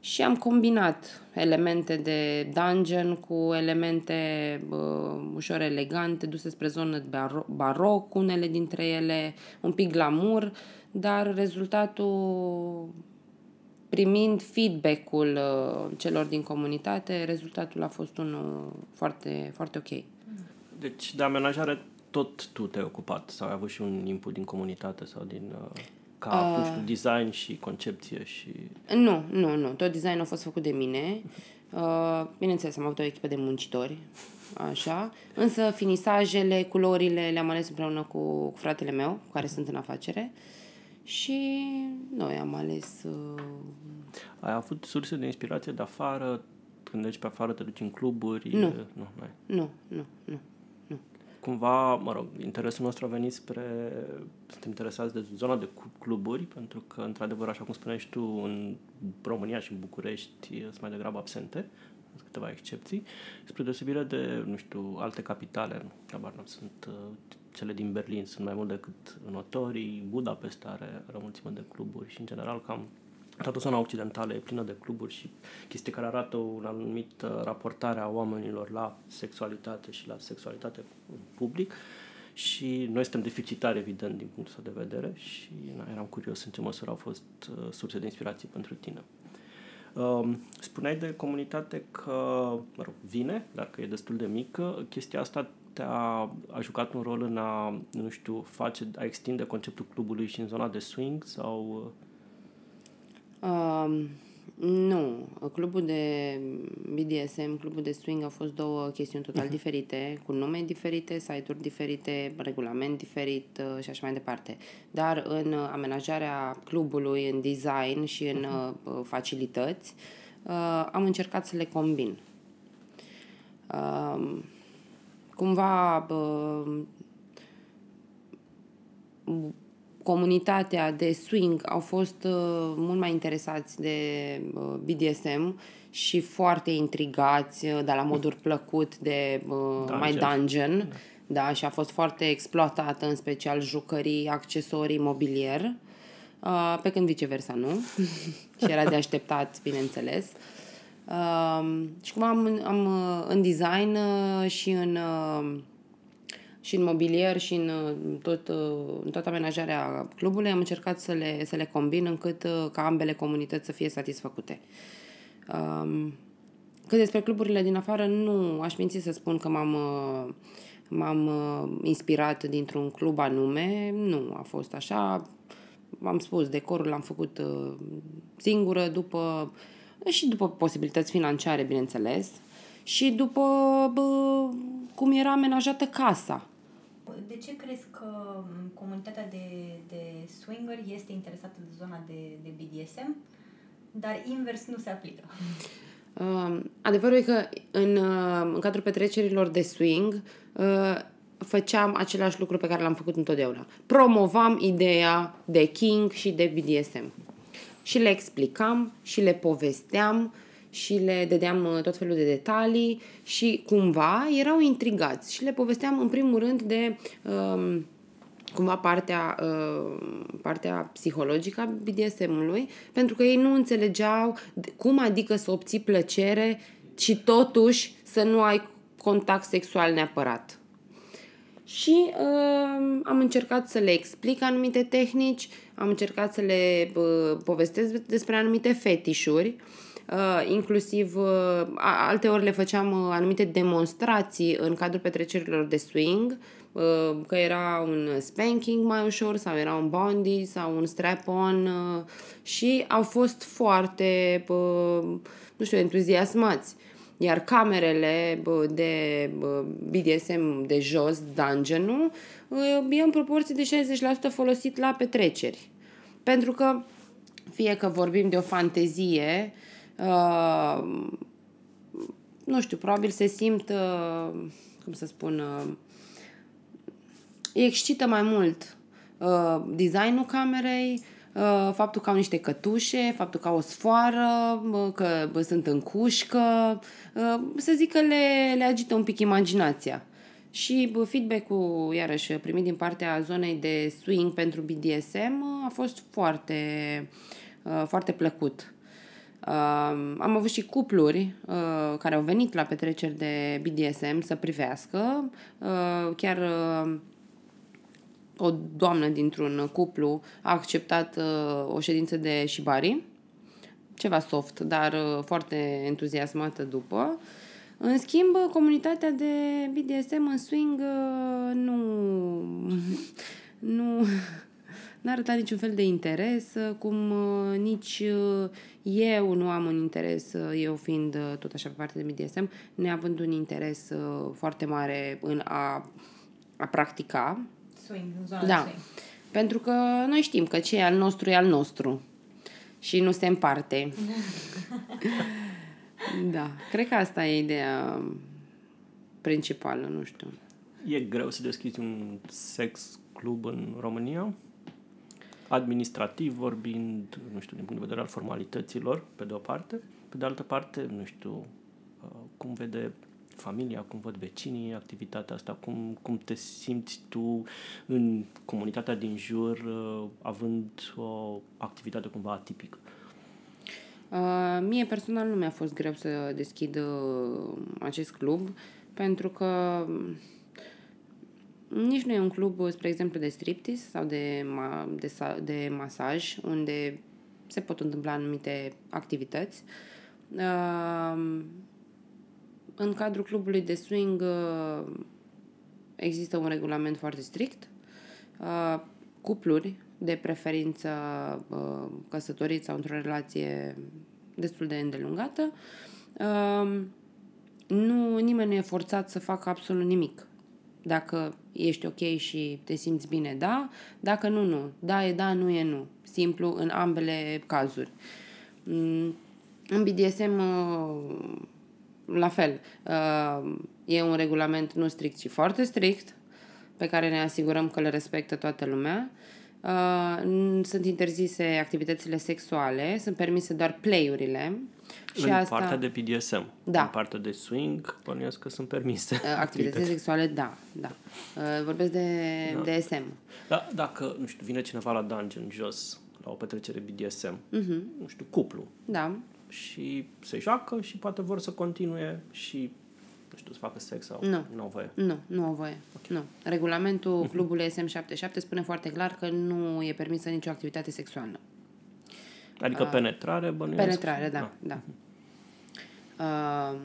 Și am combinat elemente de dungeon cu elemente uh, ușor elegante, duse spre zonă baro- baroc, unele dintre ele un pic glamour, dar rezultatul primind feedback-ul uh, celor din comunitate, rezultatul a fost unul foarte, foarte ok. Deci de amenajare tot tu te-ai ocupat sau ai avut și un input din comunitate sau din uh, ca, uh, nu știu, design și concepție și... Nu, nu, nu. Tot designul a fost făcut de mine. *laughs* Uh, bineînțeles, am avut o echipă de muncitori, așa. Însă finisajele, culorile le-am ales împreună cu, cu fratele meu, cu care sunt în afacere. Și noi am ales... Uh... Ai avut surse de inspirație de afară? Când ești pe afară, te duci în cluburi? Nu. Nu, nu, nu, nu. nu cumva, mă rog, interesul nostru a venit spre, suntem interesați de zona de cluburi, pentru că, într-adevăr, așa cum spuneai și tu, în România și în București sunt mai degrabă absente, sunt câteva excepții, spre deosebire de, nu știu, alte capitale, habar nu sunt uh, cele din Berlin, sunt mai mult decât notorii, Budapest are, are o mulțime de cluburi și, în general, cam toată zona occidentală e plină de cluburi și chestii care arată un anumit uh, raportare a oamenilor la sexualitate și la sexualitate în public și noi suntem deficitari, evident, din punctul ăsta de vedere și na, eram curios în ce măsură au fost uh, surse de inspirație pentru tine. Uh, spuneai de comunitate că, mă rog, vine, dacă e destul de mică, chestia asta te-a a jucat un rol în a, nu știu, face, a extinde conceptul clubului și în zona de swing sau... Uh, Uh, nu. Clubul de BDSM, clubul de swing au fost două chestiuni total uh-huh. diferite, cu nume diferite, site-uri diferite, regulament diferit uh, și așa mai departe. Dar în amenajarea clubului, în design și în uh-huh. uh, facilități, uh, am încercat să le combin. Uh, cumva uh, comunitatea de swing au fost uh, mult mai interesați de uh, BDSM și foarte intrigați, uh, dar la moduri plăcut de uh, dungeon. mai dungeon. Da. da, și a fost foarte exploatată, în special jucării, accesorii, mobilier. Uh, pe când viceversa nu. *laughs* și era de așteptat, bineînțeles. Uh, și cum am, am uh, în design uh, și în uh, și în mobilier și în, tot, în toată amenajarea clubului am încercat să le, să le combin încât uh, ca ambele comunități să fie satisfăcute. Um, cât despre cluburile din afară, nu aș minți să spun că m-am, uh, m-am uh, inspirat dintr-un club anume. Nu a fost așa. am spus, decorul l-am făcut singură după și după posibilități financiare, bineînțeles, și după bă, cum era amenajată casa de ce crezi că comunitatea de, de swinger este interesată de zona de, de BDSM, dar invers nu se aplică? Uh, adevărul e că în, uh, în cadrul petrecerilor de swing uh, făceam același lucru pe care l-am făcut întotdeauna. Promovam ideea de king și de BDSM. Și le explicam și le povesteam și le dădeam uh, tot felul de detalii și cumva erau intrigați și le povesteam în primul rând de um, cumva partea, uh, partea psihologică a BDSM-ului, pentru că ei nu înțelegeau cum adică să obții plăcere și totuși să nu ai contact sexual neapărat. Și uh, am încercat să le explic anumite tehnici, am încercat să le uh, povestesc despre anumite fetișuri Uh, inclusiv uh, alte ori le făceam uh, anumite demonstrații în cadrul petrecerilor de swing, că era un spanking mai ușor sau era un bondi sau un strap-on și au fost foarte, nu știu, entuziasmați. Iar camerele de BDSM de jos, dungeon-ul, e în proporție de 60% folosit la petreceri. Pentru că fie că vorbim de o fantezie, uh, nu știu, probabil se simt, uh, cum să spun, uh, excită mai mult uh, designul camerei, uh, faptul că au niște cătușe, faptul că au o sfoară, uh, că uh, sunt în cușcă, uh, să zic că le, le agită un pic imaginația. Și bă, feedback-ul, iarăși, primit din partea zonei de swing pentru BDSM a fost foarte, uh, foarte plăcut. Uh, am avut și cupluri uh, care au venit la petreceri de BDSM să privească. Uh, chiar uh, o doamnă dintr-un cuplu a acceptat uh, o ședință de shibari, ceva soft, dar uh, foarte entuziasmată după. În schimb, comunitatea de BDSM în swing uh, nu, *laughs* nu n-a arătat niciun fel de interes, uh, cum uh, nici uh, eu nu am un interes, uh, eu fiind uh, tot așa pe partea de BDSM, neavând un interes uh, foarte mare în a, a practica. Swing, în zona Da. de swing. Pentru că noi știm că ce e al nostru e al nostru și nu se împarte. *laughs* da, cred că asta e ideea principală, nu știu. E greu să deschizi un sex club în România? Administrativ vorbind, nu știu, din punct de vedere al formalităților, pe de o parte. Pe de altă parte, nu știu, uh, cum vede familia, cum văd vecinii activitatea asta, cum, cum te simți tu în comunitatea din jur, uh, având o activitate cumva atipică. Uh, mie personal nu mi-a fost greu să deschid uh, acest club pentru că um, nici nu e un club, spre exemplu, de striptease sau de, ma- de, sa- de masaj unde se pot întâmpla anumite activități. Uh, în cadrul clubului de swing uh, există un regulament foarte strict. Uh, cupluri, de preferință uh, căsătoriți sau într-o relație destul de îndelungată, uh, nu, nimeni nu e forțat să facă absolut nimic. Dacă ești ok și te simți bine, da. Dacă nu, nu. Da e da, nu e nu. Simplu în ambele cazuri. Mm, În BDSM, uh, la fel, uh, e un regulament nu strict, ci foarte strict, pe care ne asigurăm că le respectă toată lumea. Uh, Sunt interzise activitățile sexuale, sunt permise doar play-urile. Și în asta... partea de BDSM. Da. În partea de swing, bănuiesc că sunt permise. Uh, Activitățile sexuale, da, da. Uh, Vorbesc de Da. DSM. Da, dacă, nu știu, vine cineva la dungeon jos, la o petrecere BDSM, Mhm. nu știu, cuplu, Da. și se joacă și poate vor să continue și, nu știu, să facă sex sau Nu. nu au voie. Nu, nu au voie. Nu. Regulamentul clubului SM77 spune foarte clar că nu e permisă nicio activitate sexuală. Adică penetrare, bănuiesc. Penetrare, da, da. Uh,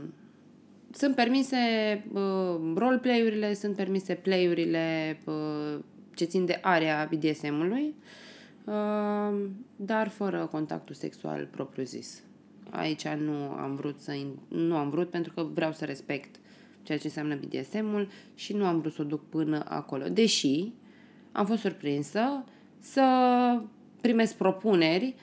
sunt permise uh, roleplay-urile, sunt permise play-urile uh, ce țin de area BDSM-ului, uh, dar fără contactul sexual propriu-zis. Aici nu am vrut să in- nu am vrut pentru că vreau să respect ceea ce înseamnă BDSM-ul și nu am vrut să o duc până acolo. Deși am fost surprinsă să primesc propuneri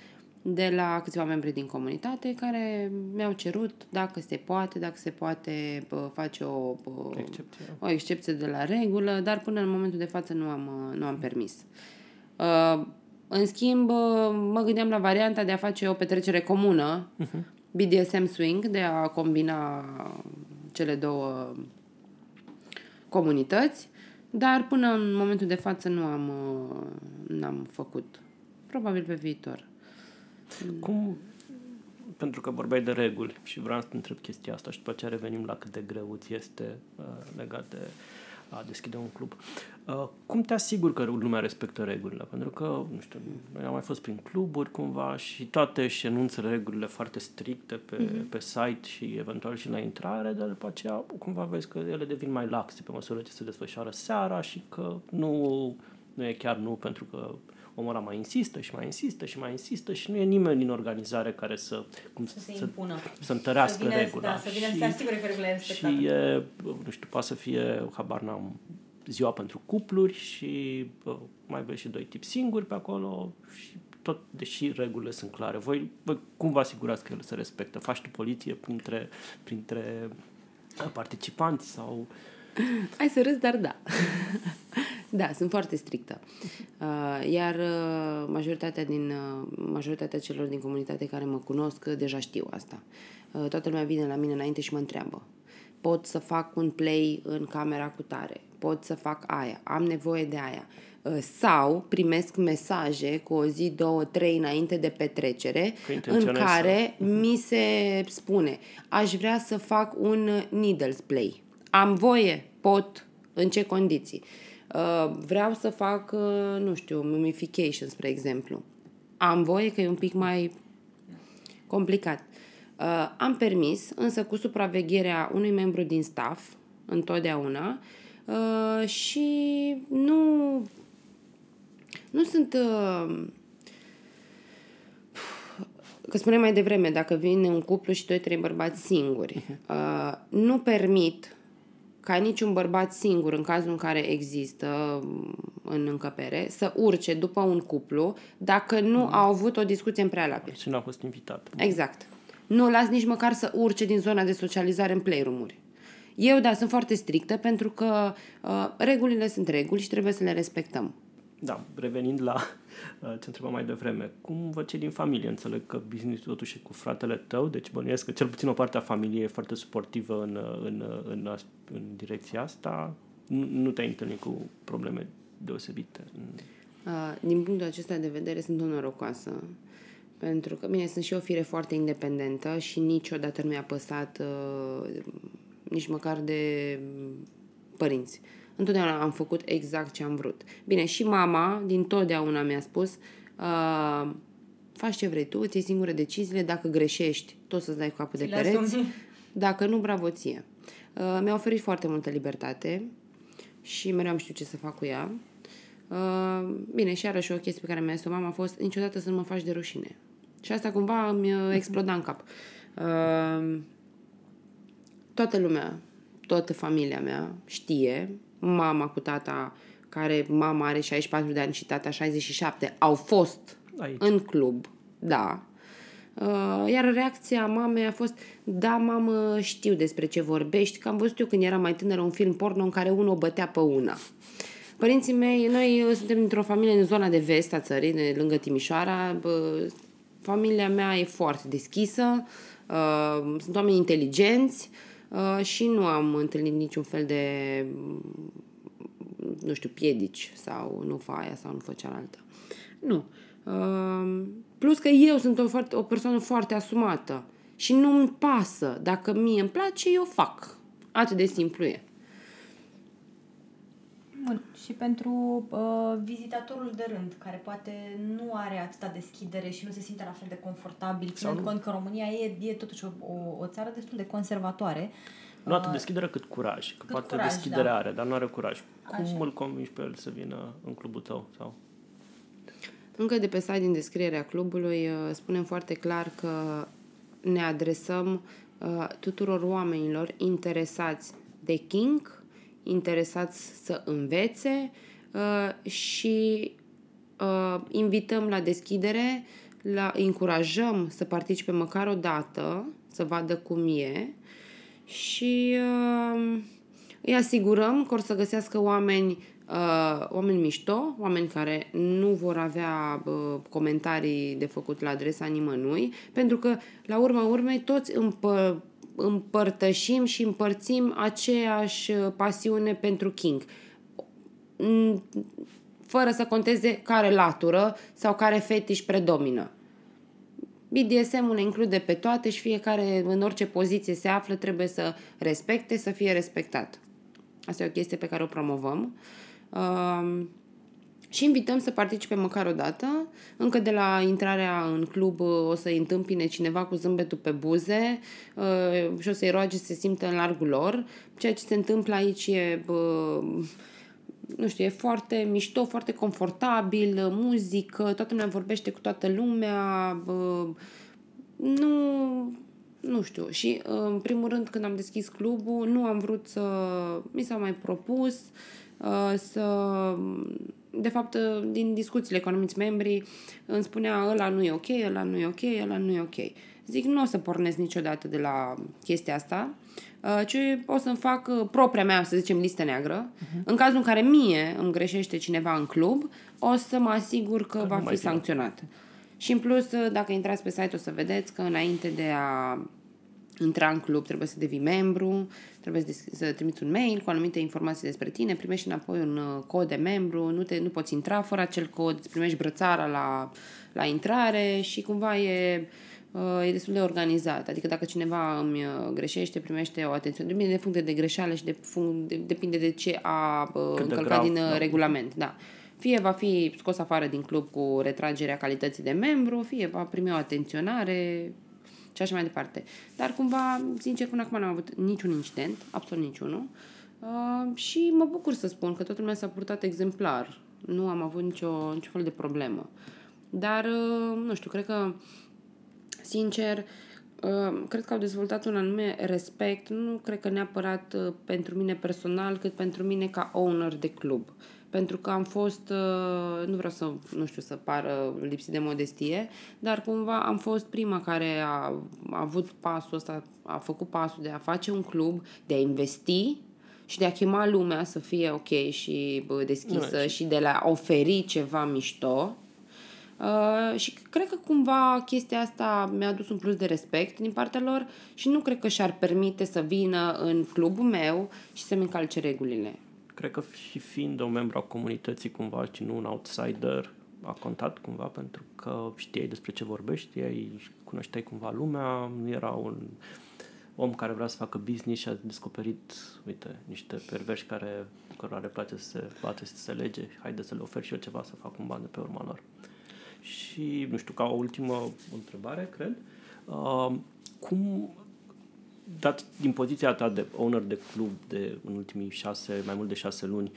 de la câțiva membri din comunitate care mi-au cerut dacă se poate, dacă se poate bă, face o, bă, Excepție. o excepție de la regulă, dar până în momentul de față nu am, uh, nu am permis. Uh, În schimb, uh, mă gândeam la varianta de a face o petrecere comună, BDSM Swing, de a combina cele două comunități, dar până în momentul de față nu am, uh, n-am făcut. Probabil pe viitor. Cum, pentru că vorbeai de reguli și vreau să te întreb chestia asta și după aceea revenim la cât de greu ți este uh, legat de a deschide un club. Uh, cum te asiguri că lumea respectă regulile? Pentru că, nu știu, noi am mai fost prin cluburi cumva și toate își enunță regulile foarte stricte pe, mm-hmm. pe site și eventual și la intrare, dar după aceea cumva vezi că ele devin mai laxe pe măsură ce se desfășoară seara și că nu, nu e chiar nu pentru că omul ăla mai insistă și mai insistă și mai insistă și nu e nimeni din organizare care să, cum, Să se impună. să întărească să vină, regula. Da, să vină și, să se asigure că regulile e respectate. și e, nu știu, poate să fie, habar n-am, ziua pentru cupluri și bă, mai vezi și doi tipi singuri pe acolo și tot, deși regulile sunt clare. Voi, voi cum vă asigurați că ele se respectă? Faci tu poliție printre, printre participanți sau... Ai să râzi, dar da. *laughs* da, sunt foarte strictă. Uh, iar uh, majoritatea, din, uh, majoritatea celor din comunitate care mă cunosc uh, deja știu asta. Uh, toată lumea vine la mine înainte și mă întreabă. pot să fac un play în camera cu tare, pot să fac aia, am nevoie de aia. Uh, sau primesc mesaje cu o zi, două, trei înainte de petrecere în care să... Mhm. mi se spune aș vrea să fac un needles play. Am voie, pot, în ce condiții. Uh, vreau să fac, uh, nu știu, mummification, spre exemplu. Am voie că e un pic mai complicat. Uh, am permis, însă cu supravegherea unui membru din staff, întotdeauna, uh, și nu, nu sunt... Uh, că spuneam mai devreme, dacă vine un cuplu și doi, trei bărbați singuri, uh, nu permit ca niciun bărbat singur, în cazul în care există în încăpere, să urce după un cuplu dacă nu mm. au avut o discuție în prealabil. Și nu a fost invitat. Exact nu las nici măcar să urce din zona de socializare în playroom-uri. Eu, da, sunt foarte strictă pentru că uh, regulile sunt reguli și trebuie să le respectăm. Da, revenind la uh, ce întrebam mai devreme, cum văd cei din familie? Înțeleg că business totuși e cu fratele tău, deci bănuiesc că cel puțin o parte a familiei e foarte suportivă în, în, în, în direcția asta. Nu, nu te-ai întâlnit cu probleme deosebite? Uh, din punctul acesta de vedere sunt o norocoasă pentru că, bine, sunt și o fire foarte independentă și niciodată nu mi-a păsat uh, nici măcar de părinți. Întotdeauna am făcut exact ce am vrut. Bine, și mama din totdeauna mi-a spus uh, faci ce vrei tu, îți iei singure deciziile, dacă greșești, tot să-ți dai cu capul de pereți. Dacă nu, bravo ție. Uh, mi-a oferit foarte multă libertate și mereu am știut ce să fac cu ea. Uh, bine, și iarăși o chestie pe care mi-a mama a fost niciodată să nu mă faci de rușine. Și asta cumva îmi uh, exploda în cap. Uh, toată lumea, toată familia mea știe, mama cu tata, care mama are 64 de ani și tata 67, au fost Aici. în club, da. Uh, iar reacția mamei a fost, da, mamă, știu despre ce vorbești, că am văzut eu când eram mai tânără un film porno în care unul bătea pe una. Părinții mei, noi uh, suntem dintr-o familie în zona de vest a țării, de lângă Timișoara. Familia mea e foarte deschisă, uh, sunt oameni inteligenți uh, și nu am întâlnit niciun fel de, nu știu, piedici sau nu fa aia sau nu fă cealaltă. Nu. Plus că eu sunt o, foarte, o persoană foarte asumată și nu-mi pasă. Dacă mie îmi place, eu fac. Atât de simplu e. Bun. Și pentru uh, vizitatorul de rând, care poate nu are atâta deschidere și nu se simte la fel de confortabil, ținând cont că România e, e totuși o, o, o țară destul de conservatoare. Nu atât uh, deschidere cât curaj. Că cât poate curaj, deschidere da. are, dar nu are curaj. Cum Așa. îl convingi pe el să vină în clubul tău? Sau? Încă de pe site din descrierea clubului uh, spunem foarte clar că ne adresăm uh, tuturor oamenilor interesați de King, interesați să învețe uh, și uh, invităm la deschidere, la, încurajăm să participe măcar o dată, să vadă cum e și uh, îi asigurăm că or să găsească oameni uh, oameni mișto, oameni care nu vor avea uh, comentarii de făcut la adresa nimănui, pentru că, la urma urmei, toți împă- împărtășim și împărțim aceeași uh, pasiune pentru King. Mm, fără să conteze care latură sau care fetiș predomină. BDSM-ul le include pe toate și fiecare în orice poziție se află trebuie să respecte, să fie respectat. Asta e o chestie pe care o promovăm. Uh, și invităm să participe măcar o dată. Încă de la intrarea în club uh, o să-i întâmpine cineva cu zâmbetul pe buze uh, și o să-i roage să se simtă în largul lor. Ceea ce se întâmplă aici e nu știu, e foarte mișto, foarte confortabil, muzică, toată lumea vorbește cu toată lumea, nu, nu știu. Și în primul rând când am deschis clubul, nu am vrut să, mi s-a mai propus să de fapt, din discuțiile cu anumiți membri, îmi spunea ăla nu e ok, ăla nu e ok, ăla nu e ok. Zic, nu o să pornesc niciodată de la chestia asta, uh, ci o să-mi fac uh, propria mea, să zicem, listă neagră. Uh-huh. În cazul în care mie îmi greșește cineva în club, o să mă asigur că, că va fi sancționat. Și în plus, uh, dacă intrați pe site o să vedeți că înainte de a intra în club, trebuie să devii membru, trebuie să, să trimiți un mail cu anumite informații despre tine, primești înapoi un uh, cod de membru, nu, te, nu poți intra fără acel cod, îți primești brățara la, la intrare și cumva e, uh, e destul de organizat. Adică dacă cineva îmi uh, greșește, primește o atenție. Depinde de funcție de greșeală și de, de, depinde de ce a Cât încălcat grav, din da. regulament. Da. Fie va fi scos afară din club cu retragerea calității de membru, fie va primi o atenționare, și așa mai departe. Dar cumva, sincer, până acum n-am avut niciun incident, absolut niciunul. Uh, și mă bucur să spun că toată lumea s-a purtat exemplar. Nu am avut nicio, nicio fel de problemă. Dar, uh, nu știu, cred că, sincer, uh, cred că au dezvoltat un anume respect, nu cred că neapărat uh, pentru mine personal, cât pentru mine ca owner de club. Uh, pentru că am fost, uh, nu vreau să, nu știu, să pară lipsit de modestie, dar cumva am fost prima care a, a avut pasul ăsta, a făcut pasul de a face un club, de a investi și de a chema lumea să fie ok și bă, deschisă nu, și de a oferi ceva mișto. Uh, și cred că cumva chestia asta mi-a adus un plus de respect din partea lor și nu cred că și-ar permite să vină în clubul meu și să-mi încalce regulile cred că și fiind un membru a comunității cumva și nu un outsider, a contat cumva pentru că știai despre ce vorbești, știai, cunoșteai cumva lumea, nu era un om care vrea să facă business și a descoperit, uite, niște perverși care, cărora le place să se bate, să se lege, haide să le ofer și eu ceva să fac un bani de pe urma lor. Și, nu știu, ca o ultimă întrebare, cred, uh, cum dat din poziția ta de owner de club de în ultimii șase, mai mult de șase luni,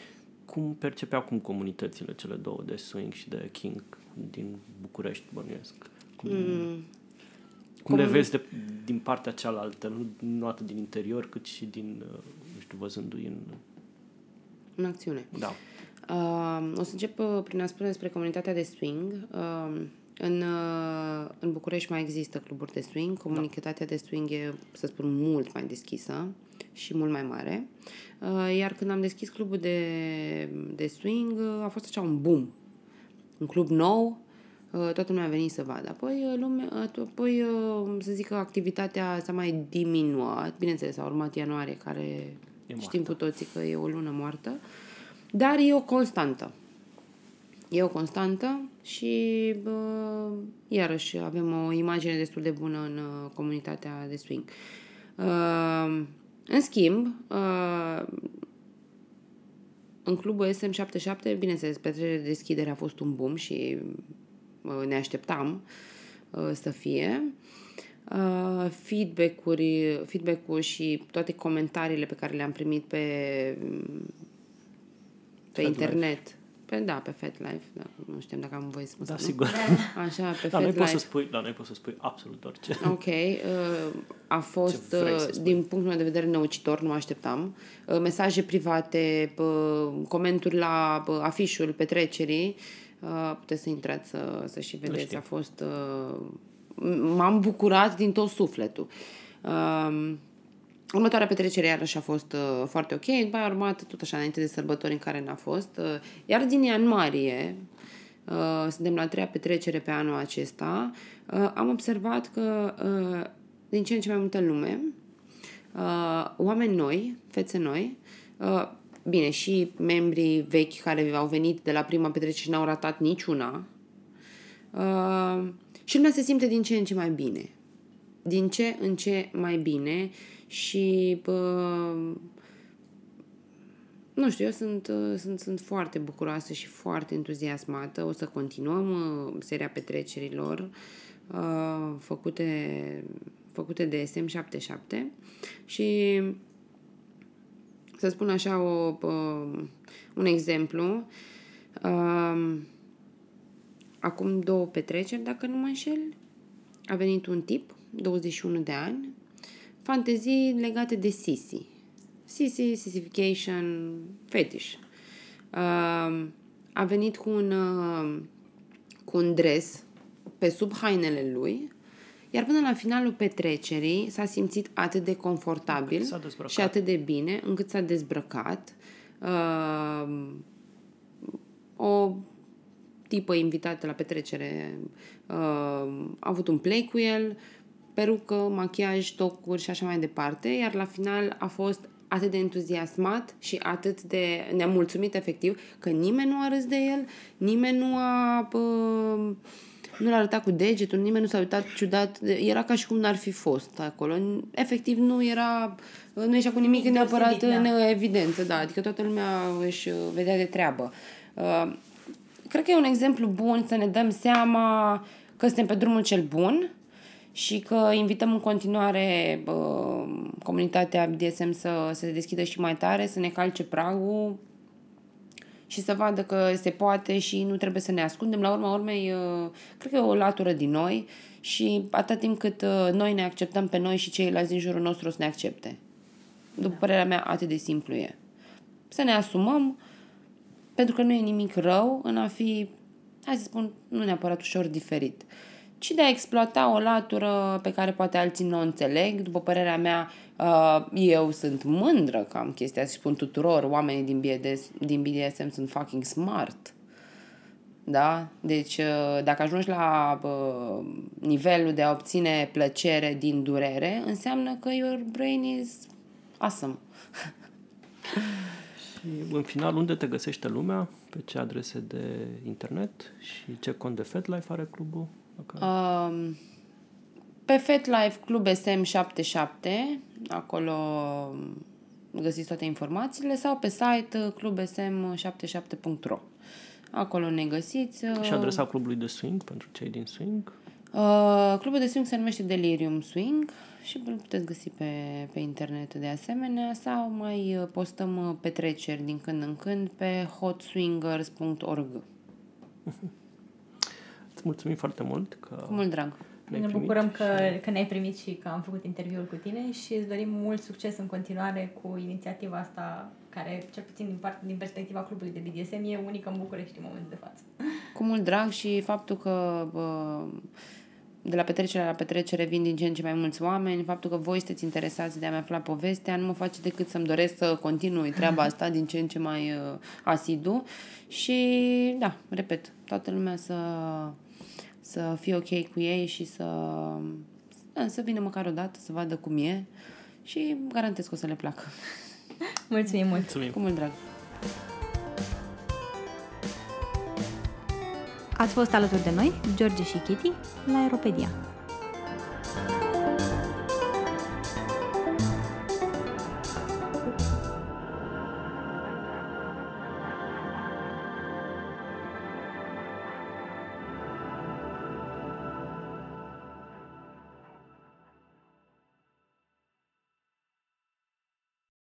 cum percepe acum comunitățile cele două de swing și de king din București, bănuiesc? Cum, mm. cum le vezi de, din partea cealaltă, nu, nu atât din interior, cât și din, uh, nu știu, văzându-i în... În acțiune. Da. Uh, o să încep uh, prin a spune despre comunitatea de swing. Uh, în, uh, în București mai există cluburi de swing. Da. Comunitatea de swing e, să spun, mult mai deschisă și mult mai mare. Uh, iar când am deschis clubul de, de swing, uh, a fost așa un boom. Un club nou, toată lumea a venit să vadă. Apoi, lume, apoi să zic că activitatea s-a mai diminuat. Bineînțeles, a urmat ianuarie, care știm cu toții că e o lună moartă. Dar e o constantă. E o constantă și bă, iarăși avem o imagine destul de bună în uh, comunitatea de swing. Uh, în schimb, uh, în clubul SM77, bineînțeles, petrecerea de deschidere a fost un boom și uh, ne așteptam uh, să fie. Uh, feedback-uri, feedback-uri și toate comentariile pe care le-am primit pe, pe internet pe, da, pe FetLife. Da, nu știu dacă am voie să spun Da, nu? sigur. *laughs* Așa, pe da, noi poți să spui, da, noi poți să spui absolut orice. *laughs* Ok. Uh, a fost, uh, din punctul meu de vedere, neucitor, nu mă așteptam. Uh, mesaje private, uh, comenturi la uh, afișul petrecerii. Uh, puteți să intrați să, să și vedeți. A fost... Uh, m-am bucurat din tot sufletul. Uh, Următoarea petrecere iarăși a fost uh, foarte ok, după aia a urmat tot așa înainte de sărbători în care n-a fost. Uh, iar din ianuarie, uh, suntem la a treia petrecere pe anul acesta, uh, am observat că uh, din ce în ce mai multă lume, uh, oameni noi, fețe noi, uh, bine, și membrii vechi care au venit de la prima petrecere și n-au ratat niciuna, uh, și lumea se simte din ce în ce mai bine. Din ce în ce mai bine și bă, nu știu, eu sunt, sunt, sunt foarte bucuroasă și foarte entuziasmată. O să continuăm uh, seria petrecerilor uh, făcute, făcute de SM77 și să spun așa o, uh, un exemplu. Uh, acum două petreceri, dacă nu mă înșel, a venit un tip, 21 de ani, fantezii legate de sisi. Sisi, sissification, fetish. Uh, a venit cu un, uh, cu un dres pe sub hainele lui, iar până la finalul petrecerii s-a simțit atât de confortabil și atât de bine încât s-a dezbrăcat. Uh, o tipă invitată la petrecere uh, a avut un play cu el, perucă, machiaj, tocuri și așa mai departe, iar la final a fost atât de entuziasmat și atât de nemulțumit efectiv că nimeni nu a râs de el, nimeni nu a... Bă, nu l-a arătat cu degetul, nimeni nu s-a uitat ciudat, era ca și cum n-ar fi fost acolo. Efectiv nu era, nu ieșea cu nimic neapărat deosebit, da. în evidență, da, adică toată lumea își vedea de treabă. Uh, cred că e un exemplu bun să ne dăm seama că suntem pe drumul cel bun și că invităm în continuare uh, comunitatea BDSM să, să se deschidă și mai tare, să ne calce pragul și să vadă că se poate și nu trebuie să ne ascundem. La urma urmei, uh, cred că e o latură din noi și atât timp cât uh, noi ne acceptăm pe noi și ceilalți din jurul nostru o să ne accepte. După părerea mea, atât de simplu e. Să ne asumăm, pentru că nu e nimic rău în a fi, hai să spun, nu neapărat ușor diferit, ci de a exploata o latură pe care poate alții nu o înțeleg. După părerea mea, uh, eu sunt mândră că am chestia asta și spun tuturor, oamenii din BDS, din BDSM sunt fucking smart. Da? Deci, uh, dacă ajungi la uh, nivelul de a obține plăcere din durere, înseamnă că your brain is awesome. Și în final, unde te găsește lumea? Pe ce adrese de internet? Și ce cont de FetLife are clubul? Dacă... Um, pe FetLife Club SM77, acolo găsiți toate informațiile, sau pe site uh, clubsm77.ro. Acolo ne găsiți. uh, Și adresa clubului de swing pentru cei din swing? Uh, clubul de swing se numește Delirium Swing și îl puteți găsi pe, pe internet de asemenea sau mai uh, postăm uh, petreceri din când în când pe hotswingers.org. *laughs* Îți mulțumim foarte mult că Cu mult drag! ne-ai Ne primit bucurăm că, și- că ne-ai primit și că am făcut interviul cu tine și îți dorim mult succes în continuare cu inițiativa asta care, cel puțin din, part, din perspectiva clubului de BDSM, e unică în București în momentul de față. Cu mult drag și faptul că bă, de la petrecere la petrecere vin din ce în ce mai mulți oameni, faptul că voi sunteți interesați de a-mi afla povestea, nu mă face decât să-mi doresc să continui treaba asta din ce în ce mai uh, asidu și, da, repet, toată lumea să, să fie ok cu ei și să, da, să vină măcar o dată, să vadă cum e și garantez că o să le placă. Mulțumim mult! Mulțumim! Cu mult drag! Ați fost alături de noi, George și Kitty, la Aeropedia.